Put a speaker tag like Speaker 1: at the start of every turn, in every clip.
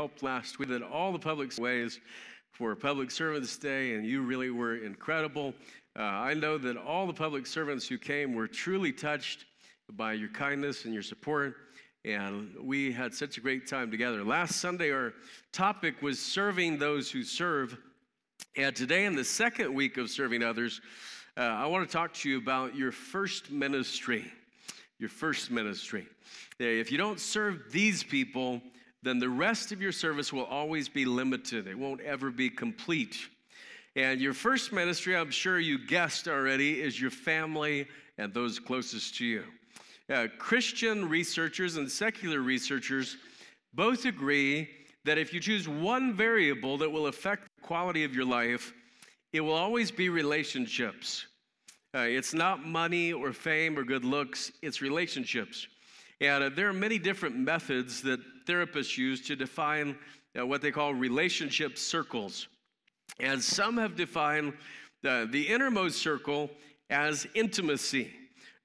Speaker 1: helped last week, did all the public ways for Public Servants Day, and you really were incredible. Uh, I know that all the public servants who came were truly touched by your kindness and your support, and we had such a great time together. Last Sunday, our topic was serving those who serve, and today, in the second week of serving others, uh, I want to talk to you about your first ministry. Your first ministry. If you don't serve these people, then the rest of your service will always be limited. It won't ever be complete. And your first ministry, I'm sure you guessed already, is your family and those closest to you. Uh, Christian researchers and secular researchers both agree that if you choose one variable that will affect the quality of your life, it will always be relationships. Uh, it's not money or fame or good looks, it's relationships. And uh, there are many different methods that therapists use to define uh, what they call relationship circles. And some have defined uh, the innermost circle as intimacy.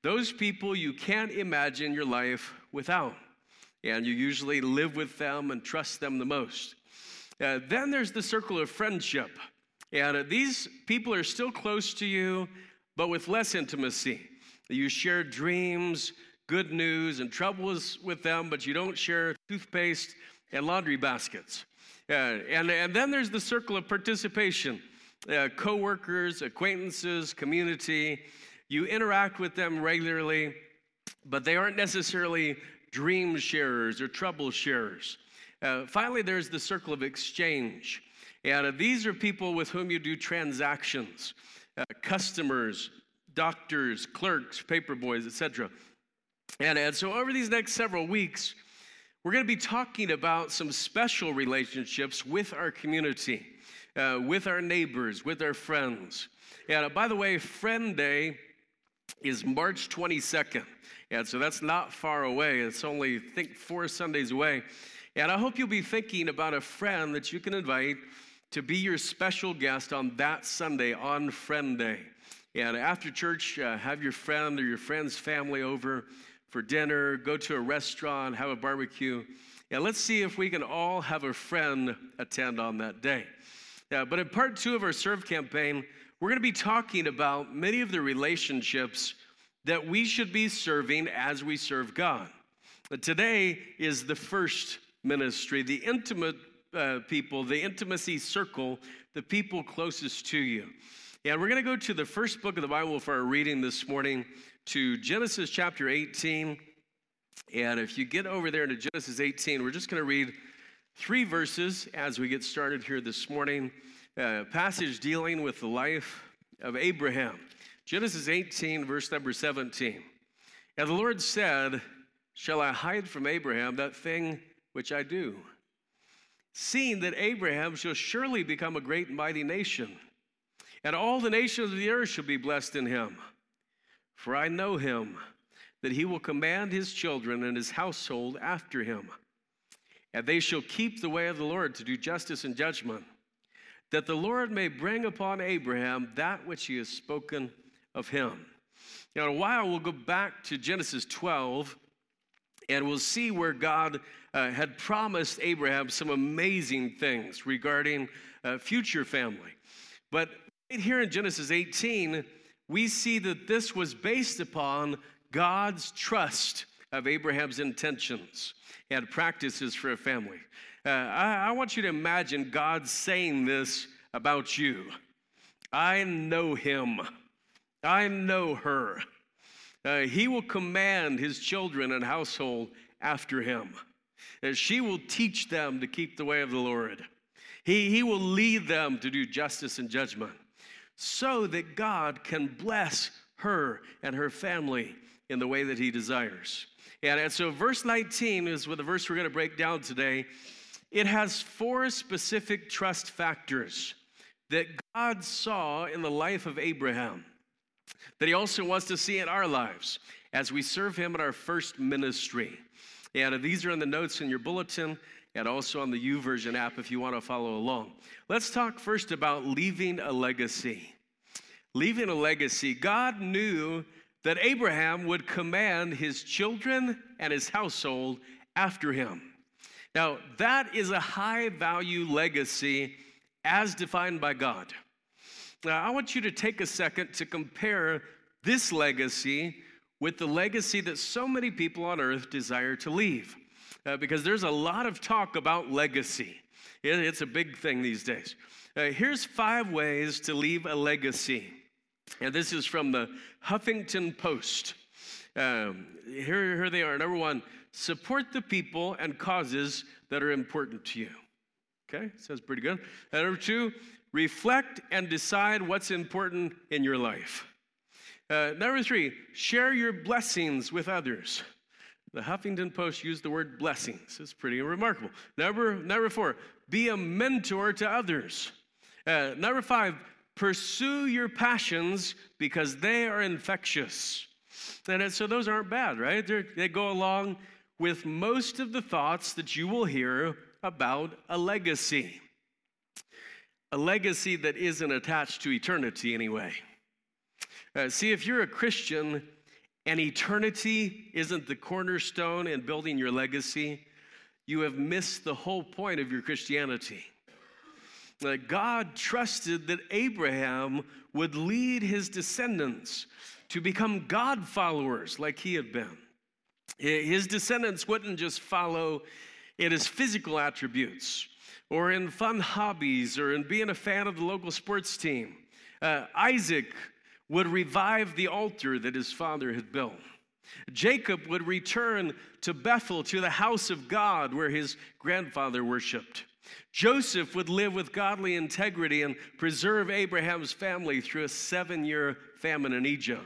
Speaker 1: Those people you can't imagine your life without. And you usually live with them and trust them the most. Uh, then there's the circle of friendship. And uh, these people are still close to you, but with less intimacy. You share dreams, good news and troubles with them, but you don't share toothpaste and laundry baskets. Uh, and, and then there's the circle of participation uh, coworkers, acquaintances, community. You interact with them regularly, but they aren't necessarily dream sharers or trouble sharers. Uh, finally, there's the circle of exchange. And uh, these are people with whom you do transactions uh, customers, doctors, clerks, paper boys, etc. And, and so, over these next several weeks, we're going to be talking about some special relationships with our community, uh, with our neighbors, with our friends. And uh, by the way, Friend Day is March 22nd. And so that's not far away. It's only, I think, four Sundays away. And I hope you'll be thinking about a friend that you can invite to be your special guest on that Sunday, on Friend Day. And after church, uh, have your friend or your friend's family over for dinner, go to a restaurant, have a barbecue. And let's see if we can all have a friend attend on that day. Yeah, but in part two of our Serve campaign, we're going to be talking about many of the relationships that we should be serving as we serve God. But today is the first ministry, the intimate uh, people, the intimacy circle, the people closest to you. And we're going to go to the first book of the Bible for our reading this morning, to Genesis chapter 18. And if you get over there to Genesis 18, we're just going to read three verses as we get started here this morning. A passage dealing with the life of Abraham. Genesis 18, verse number 17. And the Lord said, Shall I hide from Abraham that thing which I do? Seeing that Abraham shall surely become a great and mighty nation, and all the nations of the earth shall be blessed in him. For I know him, that he will command his children and his household after him. And they shall keep the way of the Lord to do justice and judgment, that the Lord may bring upon Abraham that which he has spoken of him. Now, in a while, we'll go back to Genesis 12 and we'll see where God uh, had promised Abraham some amazing things regarding uh, future family. But right here in Genesis 18, we see that this was based upon God's trust of Abraham's intentions and practices for a family. Uh, I, I want you to imagine God saying this about you I know him, I know her. Uh, he will command his children and household after him. Uh, she will teach them to keep the way of the Lord. He, he will lead them to do justice and judgment so that God can bless her and her family in the way that He desires. And, and so, verse 19 is with the verse we're going to break down today. It has four specific trust factors that God saw in the life of Abraham that He also wants to see in our lives as we serve Him in our first ministry. And uh, these are in the notes in your bulletin and also on the YouVersion app if you want to follow along. Let's talk first about leaving a legacy. Leaving a legacy. God knew that Abraham would command his children and his household after him. Now, that is a high value legacy as defined by God. Now, I want you to take a second to compare this legacy with the legacy that so many people on earth desire to leave. Uh, because there's a lot of talk about legacy, it, it's a big thing these days. Uh, here's five ways to leave a legacy. And this is from the Huffington Post. Um, here, here they are. Number one, support the people and causes that are important to you. Okay, sounds pretty good. And number two, reflect and decide what's important in your life. Uh, number three, share your blessings with others. The Huffington Post used the word blessings. It's pretty remarkable. Number, number four, be a mentor to others. Uh, number five, pursue your passions because they are infectious. And so those aren't bad, right? They're, they go along with most of the thoughts that you will hear about a legacy. A legacy that isn't attached to eternity, anyway. Uh, see, if you're a Christian and eternity isn't the cornerstone in building your legacy, you have missed the whole point of your Christianity. God trusted that Abraham would lead his descendants to become God followers like he had been. His descendants wouldn't just follow in his physical attributes or in fun hobbies or in being a fan of the local sports team. Uh, Isaac would revive the altar that his father had built. Jacob would return to Bethel, to the house of God where his grandfather worshiped. Joseph would live with godly integrity and preserve Abraham's family through a seven year famine in Egypt.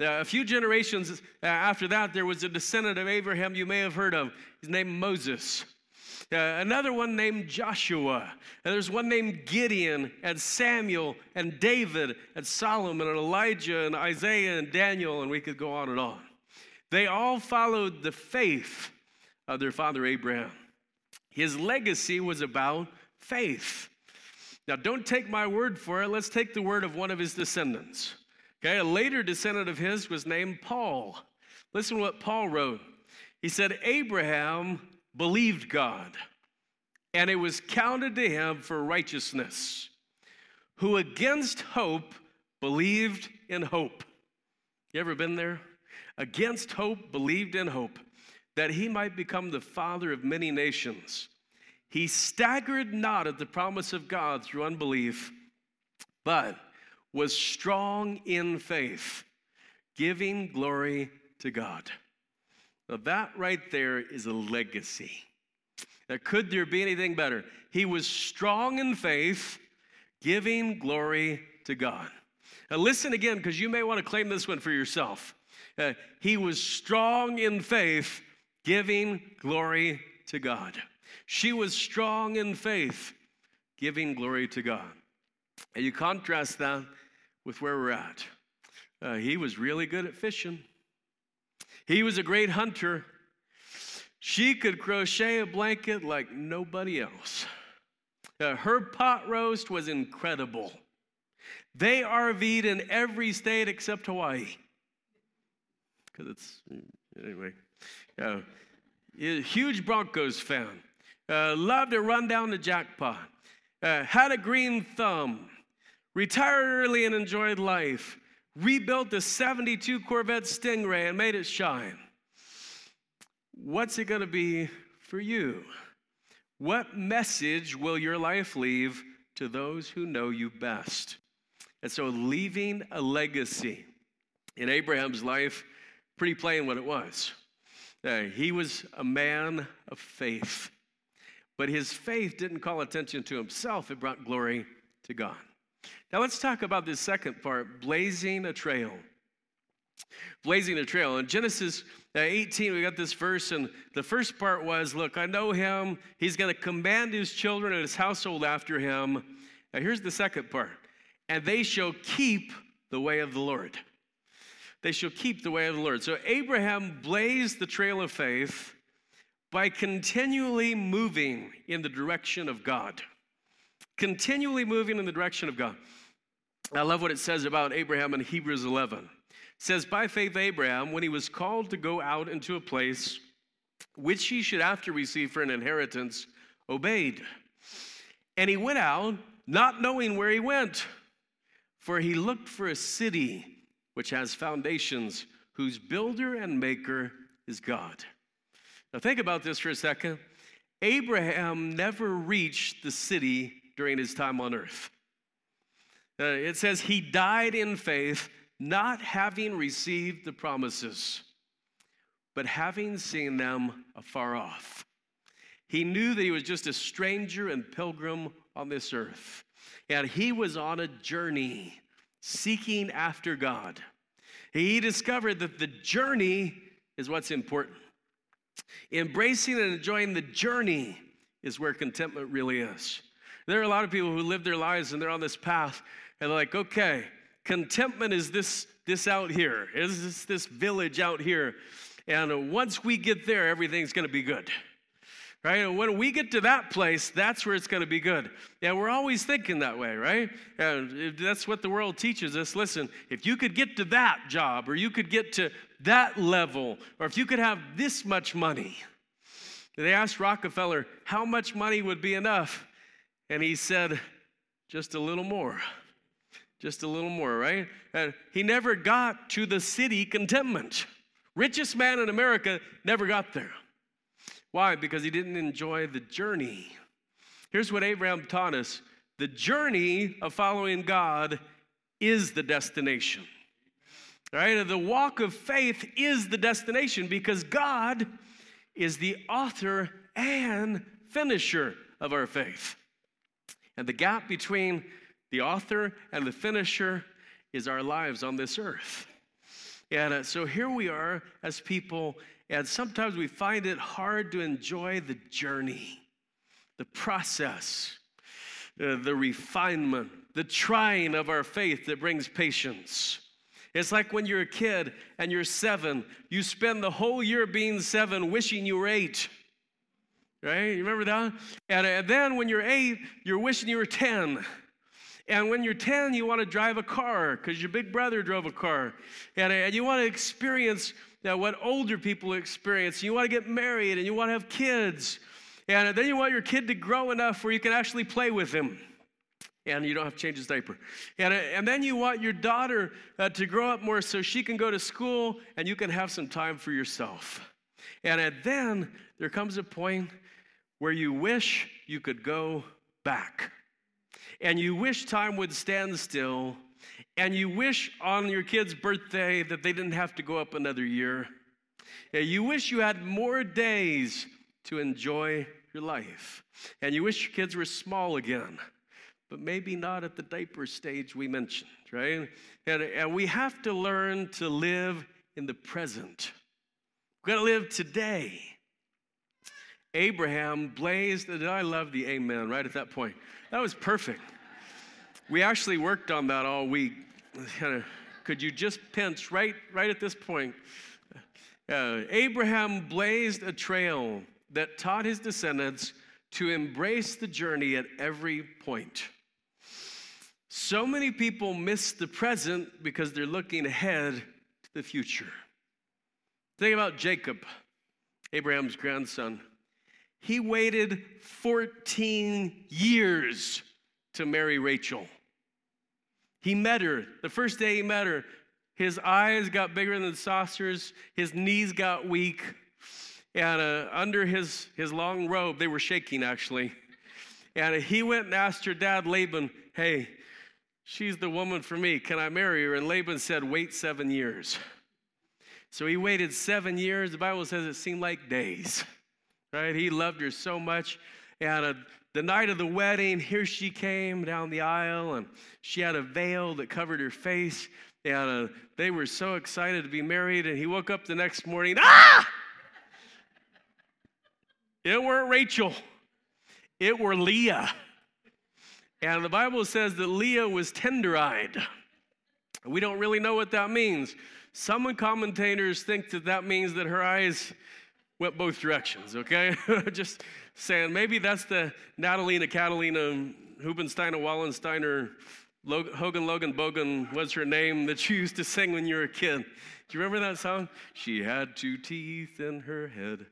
Speaker 1: Uh, a few generations uh, after that, there was a descendant of Abraham you may have heard of. His name Moses. Uh, another one named Joshua. And there's one named Gideon and Samuel and David and Solomon and Elijah and Isaiah and Daniel, and we could go on and on. They all followed the faith of their father Abraham. His legacy was about faith. Now, don't take my word for it. Let's take the word of one of his descendants. Okay, a later descendant of his was named Paul. Listen to what Paul wrote. He said, Abraham believed God, and it was counted to him for righteousness, who against hope believed in hope. You ever been there? Against hope, believed in hope, that he might become the father of many nations. He staggered not at the promise of God through unbelief, but was strong in faith, giving glory to God. Now, that right there is a legacy. Now, could there be anything better? He was strong in faith, giving glory to God. Now, listen again, because you may want to claim this one for yourself. Uh, he was strong in faith, giving glory to God. She was strong in faith, giving glory to God. And you contrast that with where we're at. Uh, he was really good at fishing, he was a great hunter. She could crochet a blanket like nobody else. Uh, her pot roast was incredible. They RV'd in every state except Hawaii. Because it's, anyway. Uh, huge Broncos fan. Uh, loved to run down the jackpot. Uh, had a green thumb retired early and enjoyed life, rebuilt the 72 Corvette Stingray and made it shine. What's it going to be for you? What message will your life leave to those who know you best? And so, leaving a legacy in Abraham's life, pretty plain what it was. Uh, he was a man of faith, but his faith didn't call attention to himself, it brought glory to God. Now let's talk about this second part blazing a trail. Blazing a trail. In Genesis uh, 18, we got this verse, and the first part was Look, I know him. He's going to command his children and his household after him. Now here's the second part and they shall keep the way of the Lord. They shall keep the way of the Lord. So Abraham blazed the trail of faith by continually moving in the direction of God. Continually moving in the direction of God. I love what it says about Abraham in Hebrews 11. It says, By faith, Abraham, when he was called to go out into a place which he should after receive for an inheritance, obeyed. And he went out, not knowing where he went, for he looked for a city which has foundations, whose builder and maker is God. Now, think about this for a second. Abraham never reached the city during his time on earth. Uh, it says he died in faith, not having received the promises, but having seen them afar off. He knew that he was just a stranger and pilgrim on this earth, and he was on a journey seeking after God. He discovered that the journey is what's important. Embracing and enjoying the journey is where contentment really is. There are a lot of people who live their lives and they're on this path and they're like, okay, contentment is this, this out here, is this, this village out here. And once we get there, everything's gonna be good. Right? And when we get to that place, that's where it's going to be good. Yeah, we're always thinking that way, right? And that's what the world teaches us. Listen, if you could get to that job, or you could get to that level, or if you could have this much money. They asked Rockefeller how much money would be enough. And he said, just a little more. Just a little more, right? And he never got to the city contentment. Richest man in America never got there. Why? Because he didn't enjoy the journey. Here's what Abraham taught us the journey of following God is the destination. Right? The walk of faith is the destination because God is the author and finisher of our faith. And the gap between the author and the finisher is our lives on this earth. And uh, so here we are as people, and sometimes we find it hard to enjoy the journey, the process, uh, the refinement, the trying of our faith that brings patience. It's like when you're a kid and you're seven, you spend the whole year being seven wishing you were eight. Right? You remember that? And, then when you're eight, you're wishing you were 10. And when you're 10, you want to drive a car because your big brother drove a car. And, and you want to experience uh, what older people experience. You want to get married and you want to have kids. And then you want your kid to grow enough where you can actually play with him and you don't have to change his diaper. And, and then you want your daughter uh, to grow up more so she can go to school and you can have some time for yourself. And then there comes a point where you wish you could go back. And you wish time would stand still. And you wish on your kid's birthday that they didn't have to go up another year. And you wish you had more days to enjoy your life. And you wish your kids were small again but maybe not at the diaper stage we mentioned, right? And, and we have to learn to live in the present. We've got to live today. Abraham blazed, I love the amen right at that point. That was perfect. We actually worked on that all week. Could you just pinch right, right at this point? Uh, Abraham blazed a trail that taught his descendants to embrace the journey at every point. So many people miss the present because they're looking ahead to the future. Think about Jacob, Abraham's grandson. He waited 14 years to marry Rachel. He met her. The first day he met her, his eyes got bigger than saucers, his knees got weak, and uh, under his, his long robe, they were shaking actually. And he went and asked her dad, Laban, hey, She's the woman for me. Can I marry her? And Laban said, Wait seven years. So he waited seven years. The Bible says it seemed like days, right? He loved her so much. And the night of the wedding, here she came down the aisle, and she had a veil that covered her face. And uh, they were so excited to be married. And he woke up the next morning, ah! It weren't Rachel, it were Leah. And the Bible says that Leah was tender eyed. We don't really know what that means. Some commentators think that that means that her eyes went both directions, okay? Just saying, maybe that's the Natalina Catalina Hubensteiner Wallensteiner Hogan Logan Bogan was her name that you used to sing when you were a kid. Do you remember that song? She had two teeth in her head.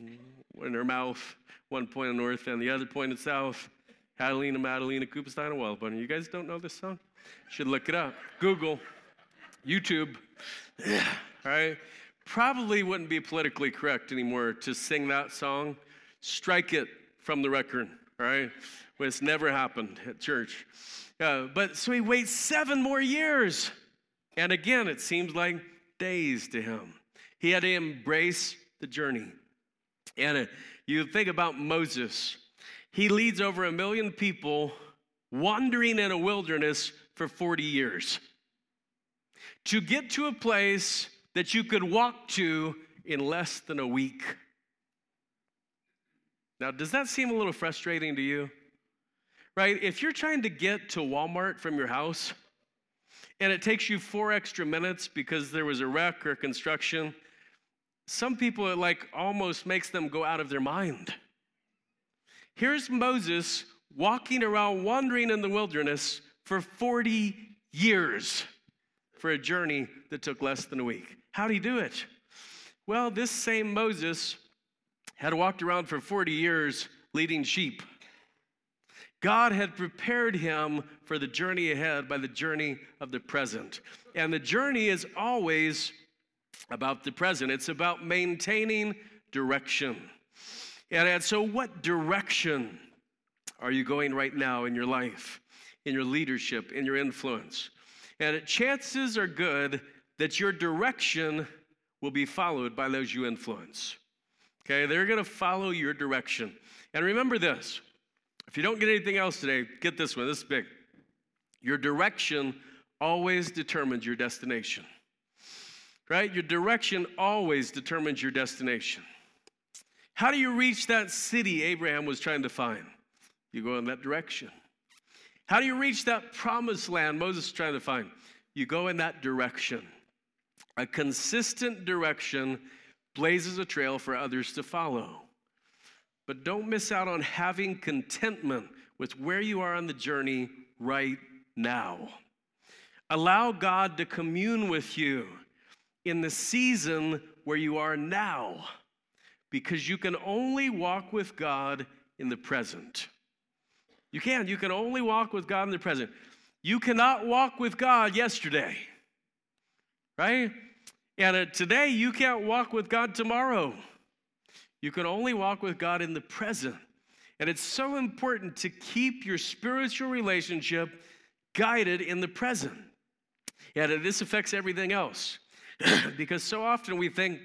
Speaker 1: Mm, in her mouth, one point north and the other point south. Catalina, Cooperstein, and Wellbunny. You guys don't know this song? Should look it up. Google, YouTube. All right? Probably wouldn't be politically correct anymore to sing that song. Strike it from the record, all right? It's never happened at church. Uh, but so he waits seven more years. And again, it seems like days to him. He had to embrace the journey. And uh, you think about Moses, he leads over a million people wandering in a wilderness for 40 years to get to a place that you could walk to in less than a week. Now, does that seem a little frustrating to you? Right? If you're trying to get to Walmart from your house and it takes you four extra minutes because there was a wreck or construction, some people it like almost makes them go out of their mind. Here's Moses walking around, wandering in the wilderness for 40 years for a journey that took less than a week. How did he do it? Well, this same Moses had walked around for 40 years leading sheep. God had prepared him for the journey ahead by the journey of the present. And the journey is always about the present, it's about maintaining direction. And, and so, what direction are you going right now in your life, in your leadership, in your influence? And chances are good that your direction will be followed by those you influence. Okay, they're gonna follow your direction. And remember this if you don't get anything else today, get this one. This is big. Your direction always determines your destination. Right? Your direction always determines your destination. How do you reach that city Abraham was trying to find? You go in that direction. How do you reach that promised land Moses is trying to find? You go in that direction. A consistent direction blazes a trail for others to follow. But don't miss out on having contentment with where you are on the journey right now. Allow God to commune with you in the season where you are now because you can only walk with God in the present. You can. You can only walk with God in the present. You cannot walk with God yesterday, right? And uh, today, you can't walk with God tomorrow. You can only walk with God in the present. And it's so important to keep your spiritual relationship guided in the present. And this affects everything else. because so often we think,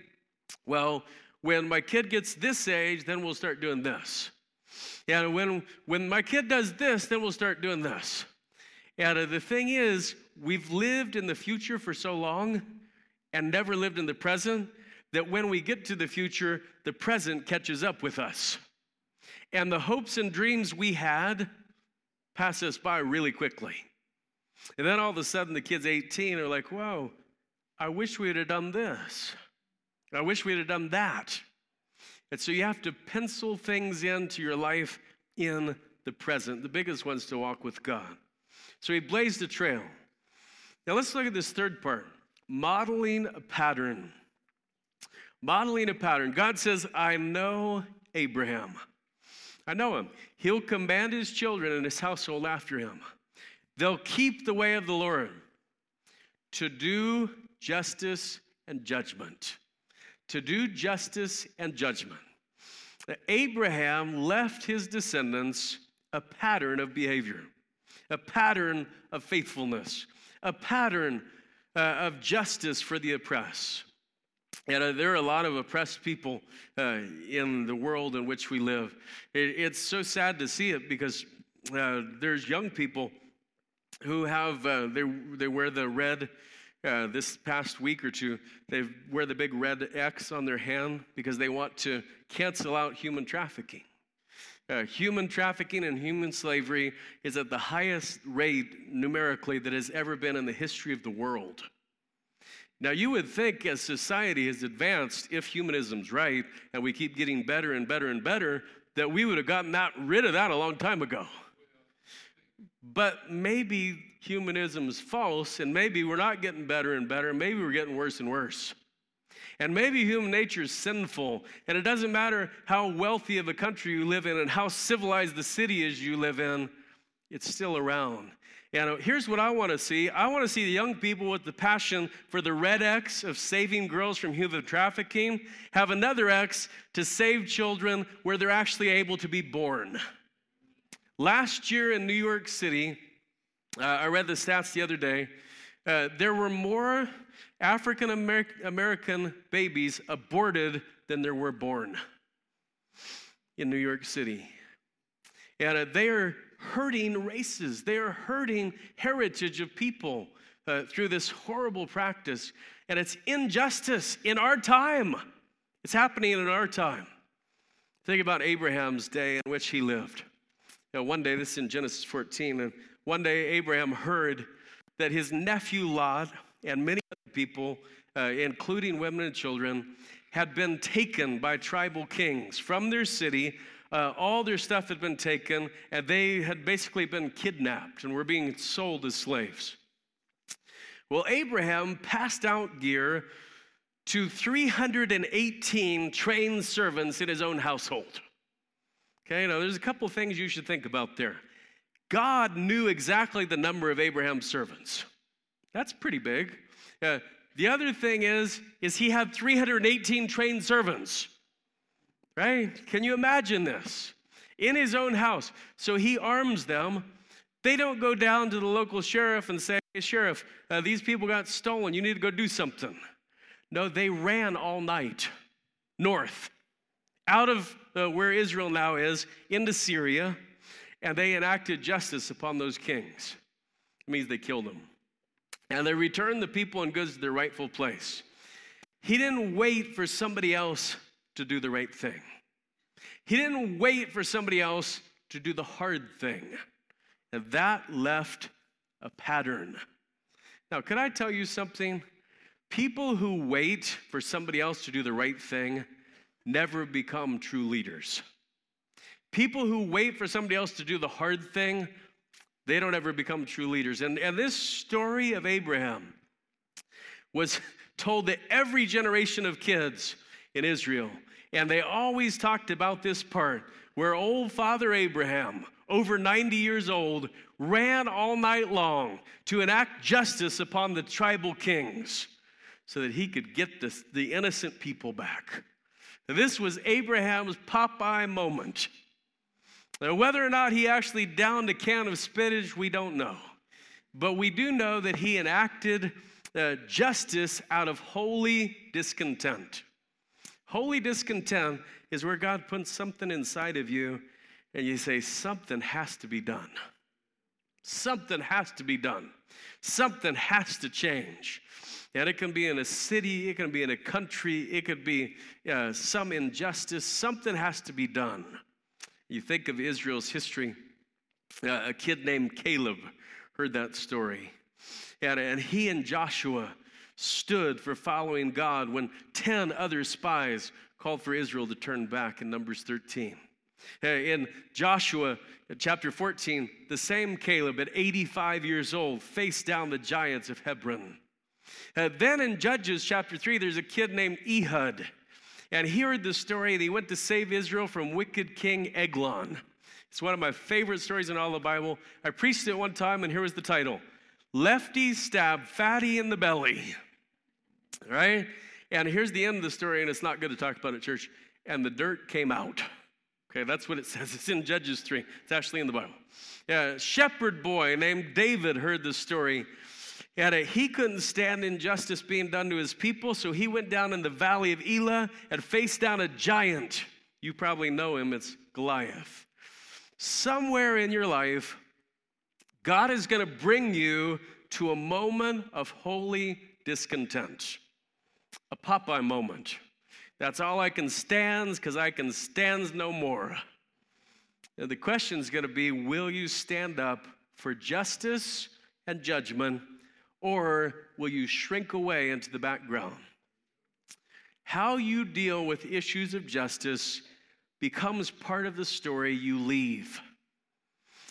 Speaker 1: well, when my kid gets this age, then we'll start doing this. And when, when my kid does this, then we'll start doing this. And uh, the thing is, we've lived in the future for so long and never lived in the present that when we get to the future, the present catches up with us. And the hopes and dreams we had pass us by really quickly. And then all of a sudden, the kid's 18 are like, whoa, I wish we had done this. I wish we'd have done that. And so you have to pencil things into your life in the present. The biggest one's to walk with God. So he blazed a trail. Now let's look at this third part modeling a pattern. Modeling a pattern. God says, I know Abraham. I know him. He'll command his children and his household after him. They'll keep the way of the Lord to do justice and judgment to do justice and judgment. Abraham left his descendants a pattern of behavior, a pattern of faithfulness, a pattern uh, of justice for the oppressed. And uh, there are a lot of oppressed people uh, in the world in which we live. It, it's so sad to see it because uh, there's young people who have, uh, they, they wear the red uh, this past week or two, they wear the big red X on their hand because they want to cancel out human trafficking. Uh, human trafficking and human slavery is at the highest rate numerically that has ever been in the history of the world. Now, you would think as society has advanced, if humanism's right and we keep getting better and better and better, that we would have gotten that, rid of that a long time ago. But maybe humanism is false, and maybe we're not getting better and better, maybe we're getting worse and worse. And maybe human nature is sinful, and it doesn't matter how wealthy of a country you live in and how civilized the city is you live in, it's still around. And here's what I want to see I want to see the young people with the passion for the red X of saving girls from human trafficking have another X to save children where they're actually able to be born. Last year in New York City, uh, I read the stats the other day. Uh, there were more African American babies aborted than there were born in New York City. And uh, they are hurting races, they are hurting heritage of people uh, through this horrible practice. And it's injustice in our time. It's happening in our time. Think about Abraham's day in which he lived. You know, one day, this is in Genesis 14, and one day Abraham heard that his nephew Lot and many other people, uh, including women and children, had been taken by tribal kings from their city. Uh, all their stuff had been taken, and they had basically been kidnapped and were being sold as slaves. Well, Abraham passed out gear to 318 trained servants in his own household. Okay, now there's a couple things you should think about there. God knew exactly the number of Abraham's servants. That's pretty big. Uh, the other thing is, is he had 318 trained servants. Right? Can you imagine this? In his own house. So he arms them. They don't go down to the local sheriff and say, hey, Sheriff, uh, these people got stolen. You need to go do something. No, they ran all night north, out of uh, where Israel now is, into Syria, and they enacted justice upon those kings. It means they killed them and they returned the people and goods to their rightful place. He didn't wait for somebody else to do the right thing. He didn't wait for somebody else to do the hard thing. And that left a pattern. Now, can I tell you something? People who wait for somebody else to do the right thing never become true leaders. People who wait for somebody else to do the hard thing they don't ever become true leaders. And, and this story of Abraham was told to every generation of kids in Israel. And they always talked about this part where old Father Abraham, over 90 years old, ran all night long to enact justice upon the tribal kings so that he could get the innocent people back. This was Abraham's Popeye moment. Now, whether or not he actually downed a can of spinach, we don't know. But we do know that he enacted uh, justice out of holy discontent. Holy discontent is where God puts something inside of you and you say, something has to be done. Something has to be done. Something has to change. And it can be in a city, it can be in a country, it could be uh, some injustice. Something has to be done. You think of Israel's history, uh, a kid named Caleb heard that story. And, and he and Joshua stood for following God when 10 other spies called for Israel to turn back in Numbers 13. Uh, in Joshua chapter 14, the same Caleb at 85 years old faced down the giants of Hebron. Uh, then in Judges chapter 3, there's a kid named Ehud and he heard the story and he went to save Israel from wicked King Eglon. It's one of my favorite stories in all the Bible. I preached it one time, and here was the title Lefty Stab Fatty in the Belly. Right? And here's the end of the story, and it's not good to talk about at church. And the dirt came out. Okay, that's what it says. It's in Judges 3. It's actually in the Bible. Yeah, shepherd boy named David heard the story and he couldn't stand injustice being done to his people, so he went down in the valley of Elah and faced down a giant. You probably know him, it's Goliath. Somewhere in your life, God is going to bring you to a moment of holy discontent, a Popeye moment. That's all I can stand because I can stand no more. And the question is going to be will you stand up for justice and judgment or will you shrink away into the background? How you deal with issues of justice becomes part of the story you leave.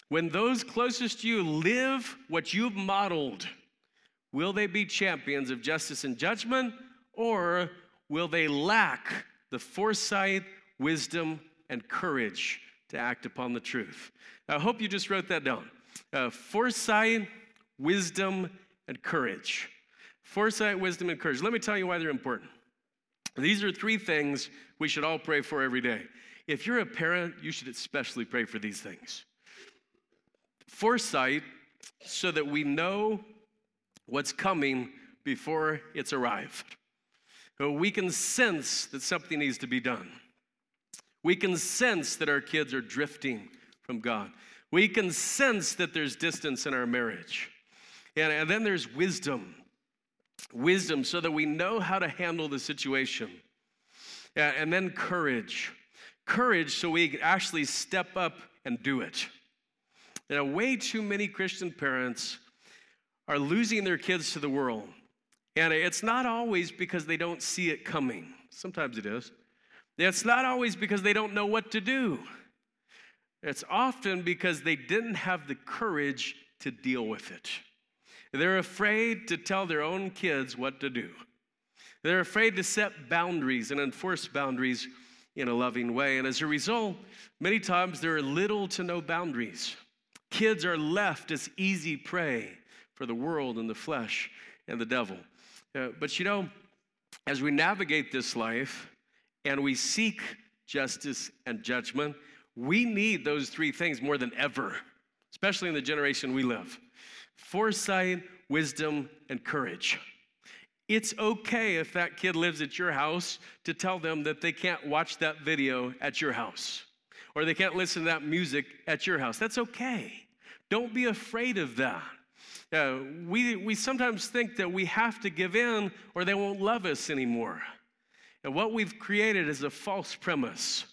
Speaker 1: When those closest to you live what you've modeled, will they be champions of justice and judgment, or will they lack the foresight, wisdom, and courage to act upon the truth. I hope you just wrote that down. Uh, foresight, wisdom, and courage. Foresight, wisdom, and courage. Let me tell you why they're important. These are three things we should all pray for every day. If you're a parent, you should especially pray for these things. Foresight, so that we know what's coming before it's arrived. We can sense that something needs to be done. We can sense that our kids are drifting from God. We can sense that there's distance in our marriage. And, and then there's wisdom. Wisdom so that we know how to handle the situation. And then courage. Courage so we actually step up and do it. You know, way too many Christian parents are losing their kids to the world. And it's not always because they don't see it coming. Sometimes it is. It's not always because they don't know what to do. It's often because they didn't have the courage to deal with it. They're afraid to tell their own kids what to do. They're afraid to set boundaries and enforce boundaries in a loving way. And as a result, many times there are little to no boundaries. Kids are left as easy prey for the world and the flesh and the devil. Uh, but you know, as we navigate this life and we seek justice and judgment, we need those three things more than ever, especially in the generation we live foresight, wisdom, and courage. It's okay if that kid lives at your house to tell them that they can't watch that video at your house or they can't listen to that music at your house. That's okay. Don't be afraid of that. Uh, we, we sometimes think that we have to give in or they won't love us anymore. And what we've created is a false premise.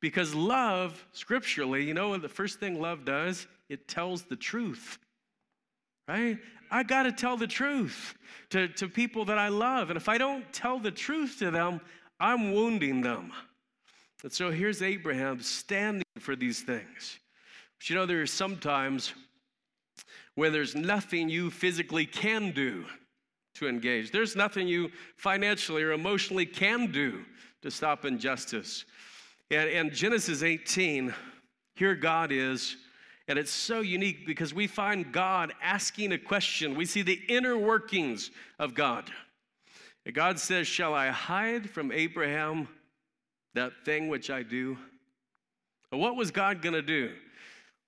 Speaker 1: Because love, scripturally, you know the first thing love does? It tells the truth, right? I got to tell the truth to, to people that I love. And if I don't tell the truth to them, I'm wounding them. And so here's Abraham standing for these things. But you know, there are sometimes where there's nothing you physically can do to engage. There's nothing you financially or emotionally can do to stop injustice. And in Genesis 18, here God is, and it's so unique because we find God asking a question. We see the inner workings of God. And God says, Shall I hide from Abraham that thing which I do? what was God going to do?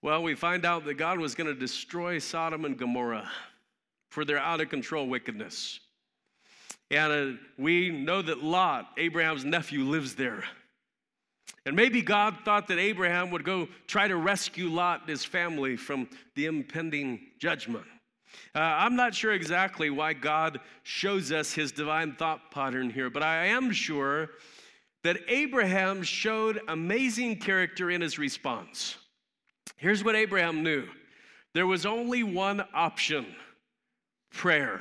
Speaker 1: Well, we find out that God was going to destroy Sodom and Gomorrah for their out of control wickedness. And uh, we know that Lot, Abraham's nephew, lives there. And maybe God thought that Abraham would go try to rescue Lot and his family from the impending judgment. Uh, I'm not sure exactly why God shows us his divine thought pattern here, but I am sure that Abraham showed amazing character in his response. Here's what Abraham knew there was only one option prayer.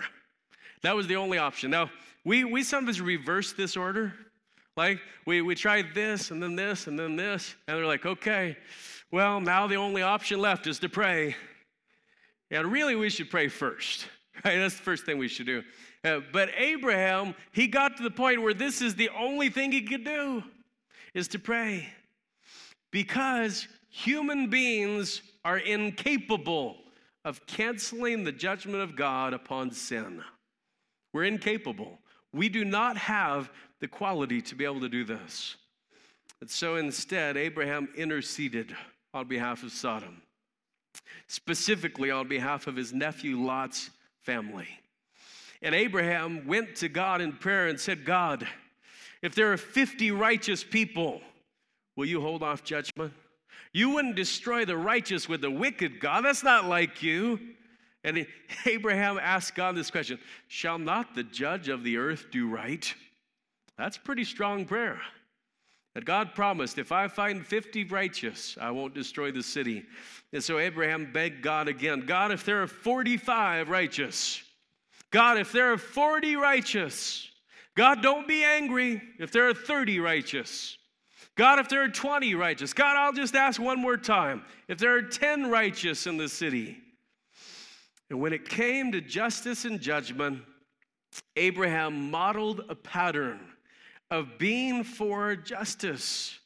Speaker 1: That was the only option. Now, we, we sometimes reverse this order. Like, we, we tried this and then this and then this, and they're like, okay, well, now the only option left is to pray. And really, we should pray first, right? That's the first thing we should do. Uh, but Abraham, he got to the point where this is the only thing he could do is to pray because human beings are incapable of canceling the judgment of God upon sin. We're incapable. We do not have the quality to be able to do this. And so instead, Abraham interceded on behalf of Sodom, specifically on behalf of his nephew Lot's family. And Abraham went to God in prayer and said, God, if there are 50 righteous people, will you hold off judgment? You wouldn't destroy the righteous with the wicked, God. That's not like you. And Abraham asked God this question Shall not the judge of the earth do right? That's pretty strong prayer. That God promised, if I find 50 righteous, I won't destroy the city. And so Abraham begged God again God, if there are 45 righteous, God, if there are 40 righteous, God, don't be angry if there are 30 righteous. God, if there are 20 righteous, God, I'll just ask one more time. If there are 10 righteous in the city. And when it came to justice and judgment, Abraham modeled a pattern of being for justice,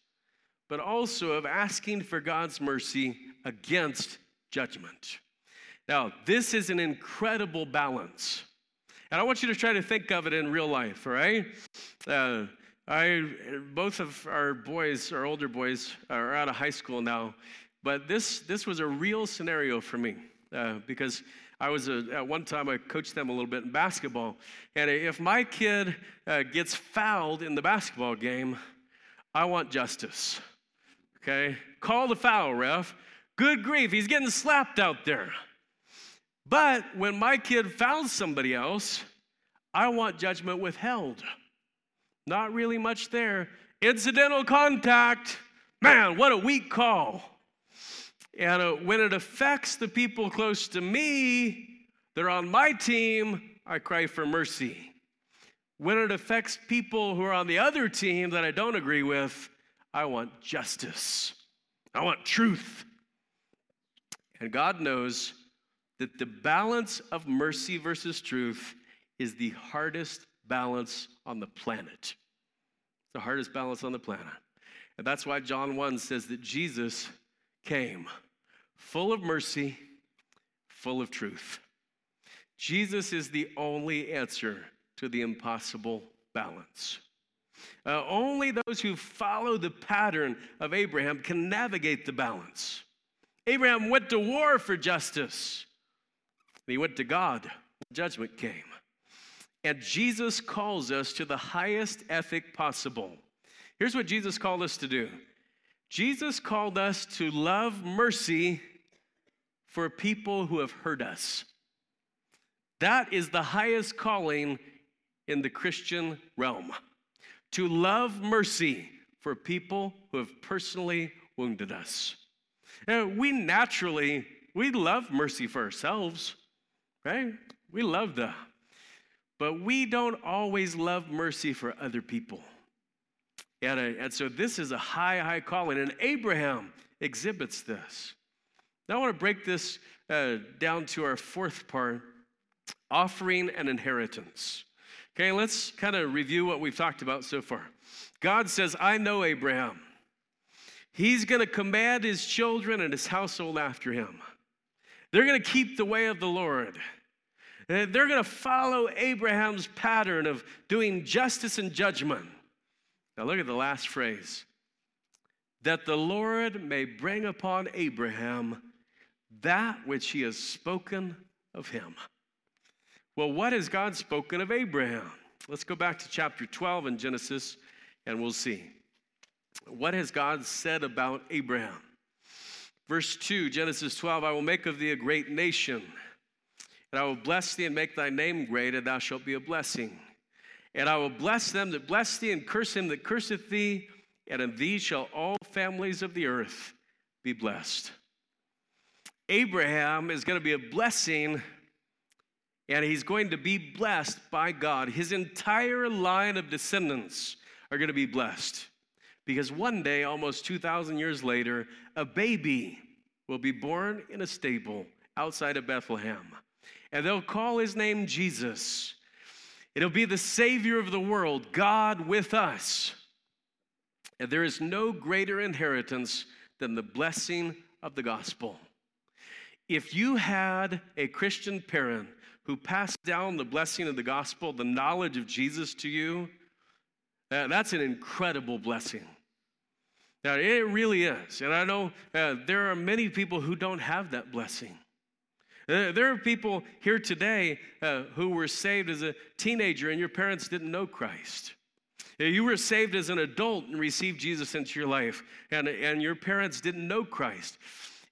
Speaker 1: but also of asking for God's mercy against judgment. Now, this is an incredible balance. And I want you to try to think of it in real life, all right? Uh, I, both of our boys, our older boys, are out of high school now, but this, this was a real scenario for me uh, because I was a, at one time I coached them a little bit in basketball, and if my kid uh, gets fouled in the basketball game, I want justice. Okay, call the foul, ref. Good grief, he's getting slapped out there. But when my kid fouls somebody else, I want judgment withheld. Not really much there. Incidental contact. Man, what a weak call. And uh, when it affects the people close to me, they're on my team, I cry for mercy. When it affects people who are on the other team that I don't agree with, I want justice. I want truth. And God knows that the balance of mercy versus truth is the hardest balance on the planet. It's the hardest balance on the planet. And that's why John 1 says that Jesus came full of mercy, full of truth. Jesus is the only answer to the impossible balance. Uh, only those who follow the pattern of Abraham can navigate the balance. Abraham went to war for justice. He went to God. Judgment came. And Jesus calls us to the highest ethic possible. Here's what Jesus called us to do Jesus called us to love mercy for people who have hurt us. That is the highest calling in the Christian realm to love mercy for people who have personally wounded us. We naturally, we love mercy for ourselves, right? We love that. But we don't always love mercy for other people. And, and so this is a high, high calling, and Abraham exhibits this. Now I want to break this uh, down to our fourth part offering and inheritance. Okay, let's kind of review what we've talked about so far. God says, I know Abraham. He's going to command his children and his household after him. They're going to keep the way of the Lord. They're going to follow Abraham's pattern of doing justice and judgment. Now, look at the last phrase that the Lord may bring upon Abraham that which he has spoken of him. Well, what has God spoken of Abraham? Let's go back to chapter 12 in Genesis and we'll see. What has God said about Abraham? Verse 2, Genesis 12 I will make of thee a great nation and I will bless thee and make thy name great, and thou shalt be a blessing. And I will bless them that bless thee, and curse him that curseth thee, and in thee shall all families of the earth be blessed. Abraham is going to be a blessing, and he's going to be blessed by God. His entire line of descendants are going to be blessed. Because one day, almost 2,000 years later, a baby will be born in a stable outside of Bethlehem and they'll call his name Jesus. It'll be the Savior of the world, God with us. And there is no greater inheritance than the blessing of the gospel. If you had a Christian parent who passed down the blessing of the gospel, the knowledge of Jesus to you, uh, that's an incredible blessing. Now, it really is. And I know uh, there are many people who don't have that blessing. There are people here today uh, who were saved as a teenager and your parents didn't know Christ. You were saved as an adult and received Jesus into your life, and, and your parents didn't know Christ.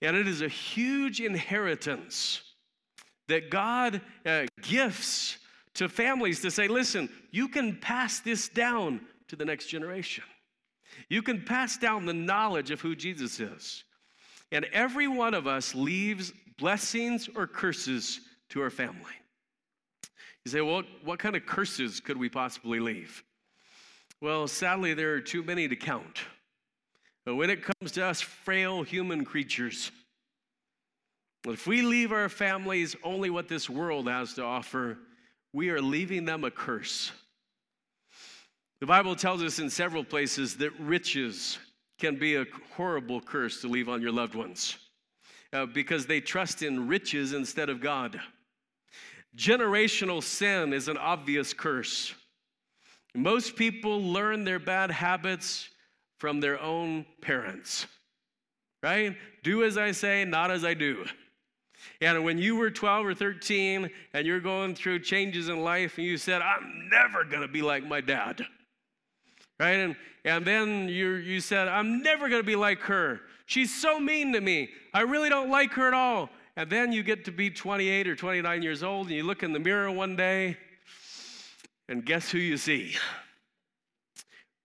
Speaker 1: And it is a huge inheritance that God uh, gifts to families to say, listen, you can pass this down to the next generation. You can pass down the knowledge of who Jesus is. And every one of us leaves blessings or curses to our family. You say, well, what kind of curses could we possibly leave? Well, sadly, there are too many to count. But when it comes to us frail human creatures, if we leave our families only what this world has to offer, we are leaving them a curse. The Bible tells us in several places that riches can be a horrible curse to leave on your loved ones uh, because they trust in riches instead of God. Generational sin is an obvious curse. Most people learn their bad habits from their own parents, right? Do as I say, not as I do. And when you were 12 or 13 and you're going through changes in life and you said, I'm never going to be like my dad, right? And, and then you, you said, I'm never going to be like her. She's so mean to me. I really don't like her at all. And then you get to be 28 or 29 years old and you look in the mirror one day and guess who you see?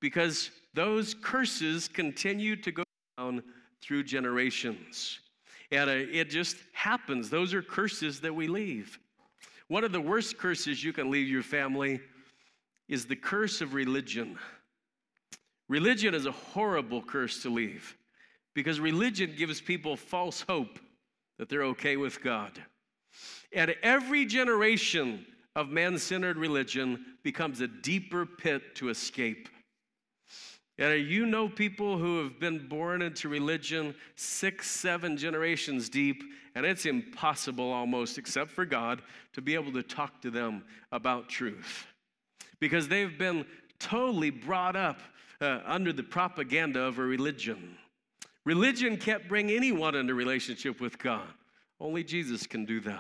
Speaker 1: Because those curses continue to go down through generations. And uh, it just happens. Those are curses that we leave. One of the worst curses you can leave your family is the curse of religion. Religion is a horrible curse to leave because religion gives people false hope that they're okay with God. And every generation of man centered religion becomes a deeper pit to escape. And you know people who have been born into religion six, seven generations deep, and it's impossible almost, except for God, to be able to talk to them about truth. Because they've been totally brought up uh, under the propaganda of a religion. Religion can't bring anyone into relationship with God. Only Jesus can do that.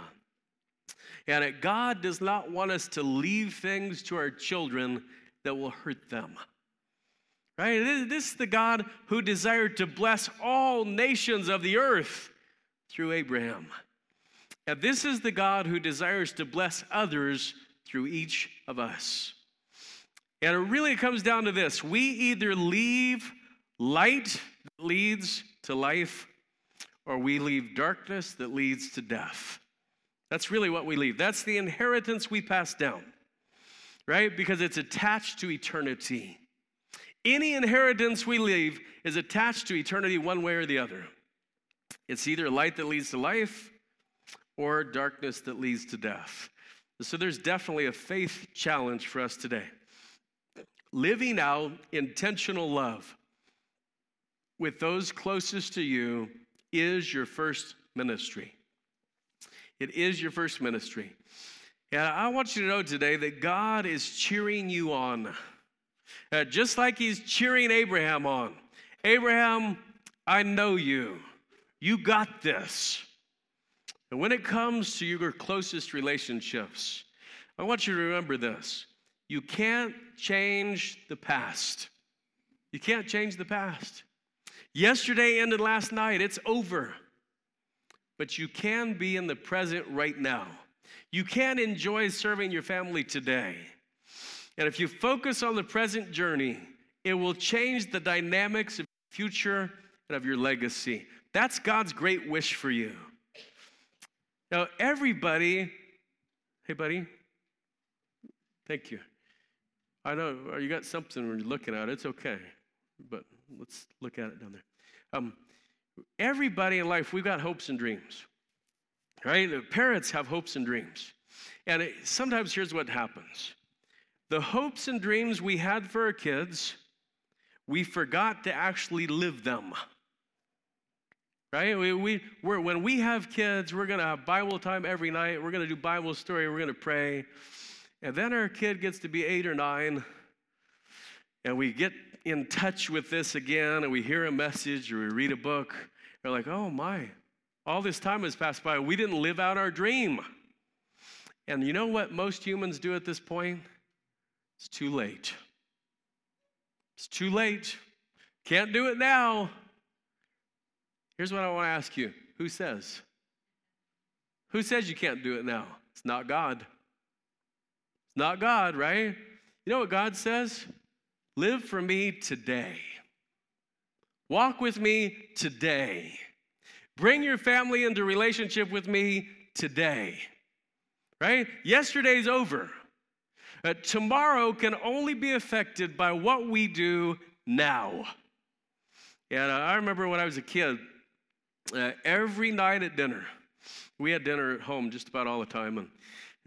Speaker 1: And God does not want us to leave things to our children that will hurt them. Right? This is the God who desired to bless all nations of the earth through Abraham. And this is the God who desires to bless others through each of us. And it really comes down to this we either leave light that leads to life, or we leave darkness that leads to death. That's really what we leave. That's the inheritance we pass down, right? Because it's attached to eternity. Any inheritance we leave is attached to eternity one way or the other. It's either light that leads to life or darkness that leads to death. So there's definitely a faith challenge for us today. Living out intentional love with those closest to you is your first ministry. It is your first ministry. And I want you to know today that God is cheering you on. Uh, just like he's cheering Abraham on. Abraham, I know you. You got this. And when it comes to your closest relationships, I want you to remember this. You can't change the past. You can't change the past. Yesterday ended last night, it's over. But you can be in the present right now. You can enjoy serving your family today. And if you focus on the present journey, it will change the dynamics of your future and of your legacy. That's God's great wish for you. Now, everybody, hey, buddy, thank you. I know you got something when you're looking at it, it's okay, but let's look at it down there. Um, everybody in life, we've got hopes and dreams, right? The parents have hopes and dreams. And it, sometimes here's what happens the hopes and dreams we had for our kids, we forgot to actually live them. Right? We, we, we're, when we have kids, we're going to have Bible time every night. We're going to do Bible story. We're going to pray. And then our kid gets to be eight or nine, and we get in touch with this again, and we hear a message or we read a book. We're like, oh my, all this time has passed by. We didn't live out our dream. And you know what most humans do at this point? It's too late. It's too late. Can't do it now. Here's what I want to ask you Who says? Who says you can't do it now? It's not God. It's not God, right? You know what God says? Live for me today. Walk with me today. Bring your family into relationship with me today. Right? Yesterday's over. Uh, tomorrow can only be affected by what we do now. And uh, I remember when I was a kid, uh, every night at dinner, we had dinner at home just about all the time. And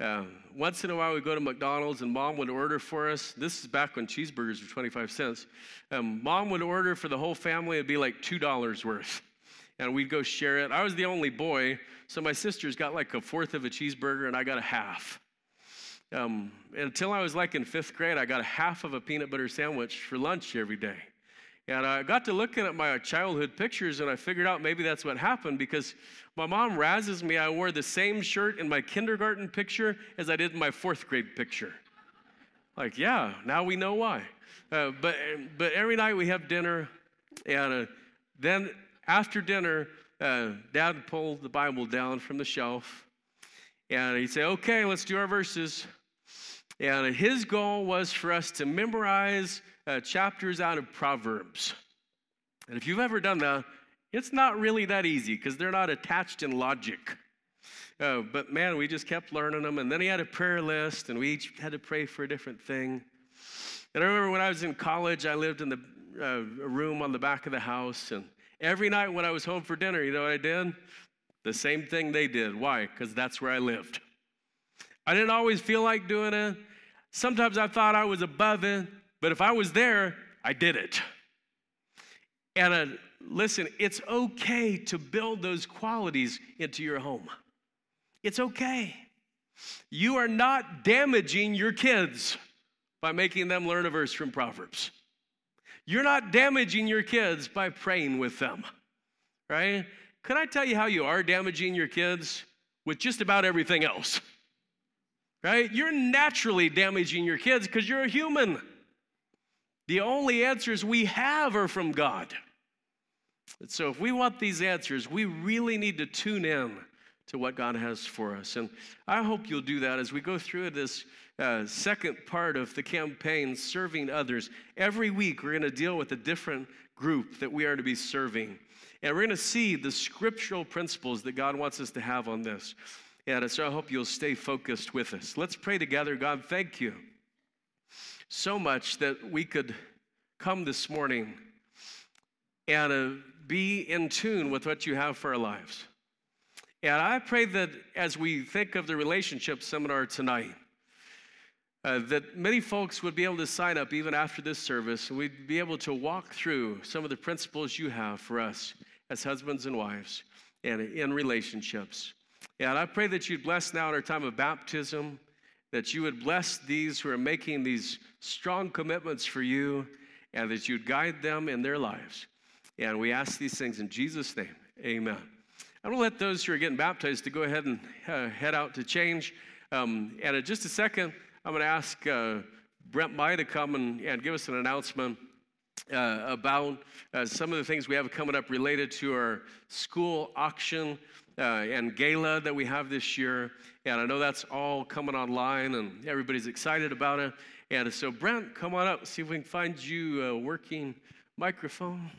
Speaker 1: Uh, once in a while, we go to McDonald's and mom would order for us. This is back when cheeseburgers were 25 cents. Um, mom would order for the whole family, it'd be like $2 worth. And we'd go share it. I was the only boy, so my sisters got like a fourth of a cheeseburger and I got a half. Um, until I was like in fifth grade, I got a half of a peanut butter sandwich for lunch every day. And I got to looking at my childhood pictures and I figured out maybe that's what happened because my mom razzes me. I wore the same shirt in my kindergarten picture as I did in my fourth grade picture. Like, yeah, now we know why. Uh, but, but every night we have dinner, and uh, then after dinner, uh, Dad pulled the Bible down from the shelf, and he'd say, Okay, let's do our verses. And his goal was for us to memorize uh, chapters out of Proverbs. And if you've ever done that, it's not really that easy because they're not attached in logic. Uh, but man, we just kept learning them. And then he had a prayer list, and we each had to pray for a different thing. And I remember when I was in college, I lived in the uh, room on the back of the house. And every night when I was home for dinner, you know what I did? The same thing they did. Why? Because that's where I lived. I didn't always feel like doing it. Sometimes I thought I was above it. But if I was there, I did it. And uh, listen, it's okay to build those qualities into your home. It's okay. You are not damaging your kids by making them learn a verse from Proverbs. You're not damaging your kids by praying with them, right? Can I tell you how you are damaging your kids? With just about everything else, right? You're naturally damaging your kids because you're a human. The only answers we have are from God. And so, if we want these answers, we really need to tune in to what God has for us. And I hope you'll do that as we go through this uh, second part of the campaign, serving others. Every week, we're going to deal with a different group that we are to be serving. And we're going to see the scriptural principles that God wants us to have on this. And so I hope you'll stay focused with us. Let's pray together. God, thank you so much that we could come this morning and uh, be in tune with what you have for our lives. And I pray that as we think of the relationship seminar tonight, uh, that many folks would be able to sign up even after this service, and we'd be able to walk through some of the principles you have for us as husbands and wives and in relationships. And I pray that you'd bless now in our time of baptism that you would bless these who are making these strong commitments for you and that you'd guide them in their lives. And we ask these things in Jesus' name. Amen. I'm going to let those who are getting baptized to go ahead and uh, head out to change. Um, and in just a second, I'm going to ask uh, Brent Mai to come and, and give us an announcement uh, about uh, some of the things we have coming up related to our school auction uh, and gala that we have this year. And I know that's all coming online and everybody's excited about it. And so, Brent, come on up, see if we can find you a working microphone.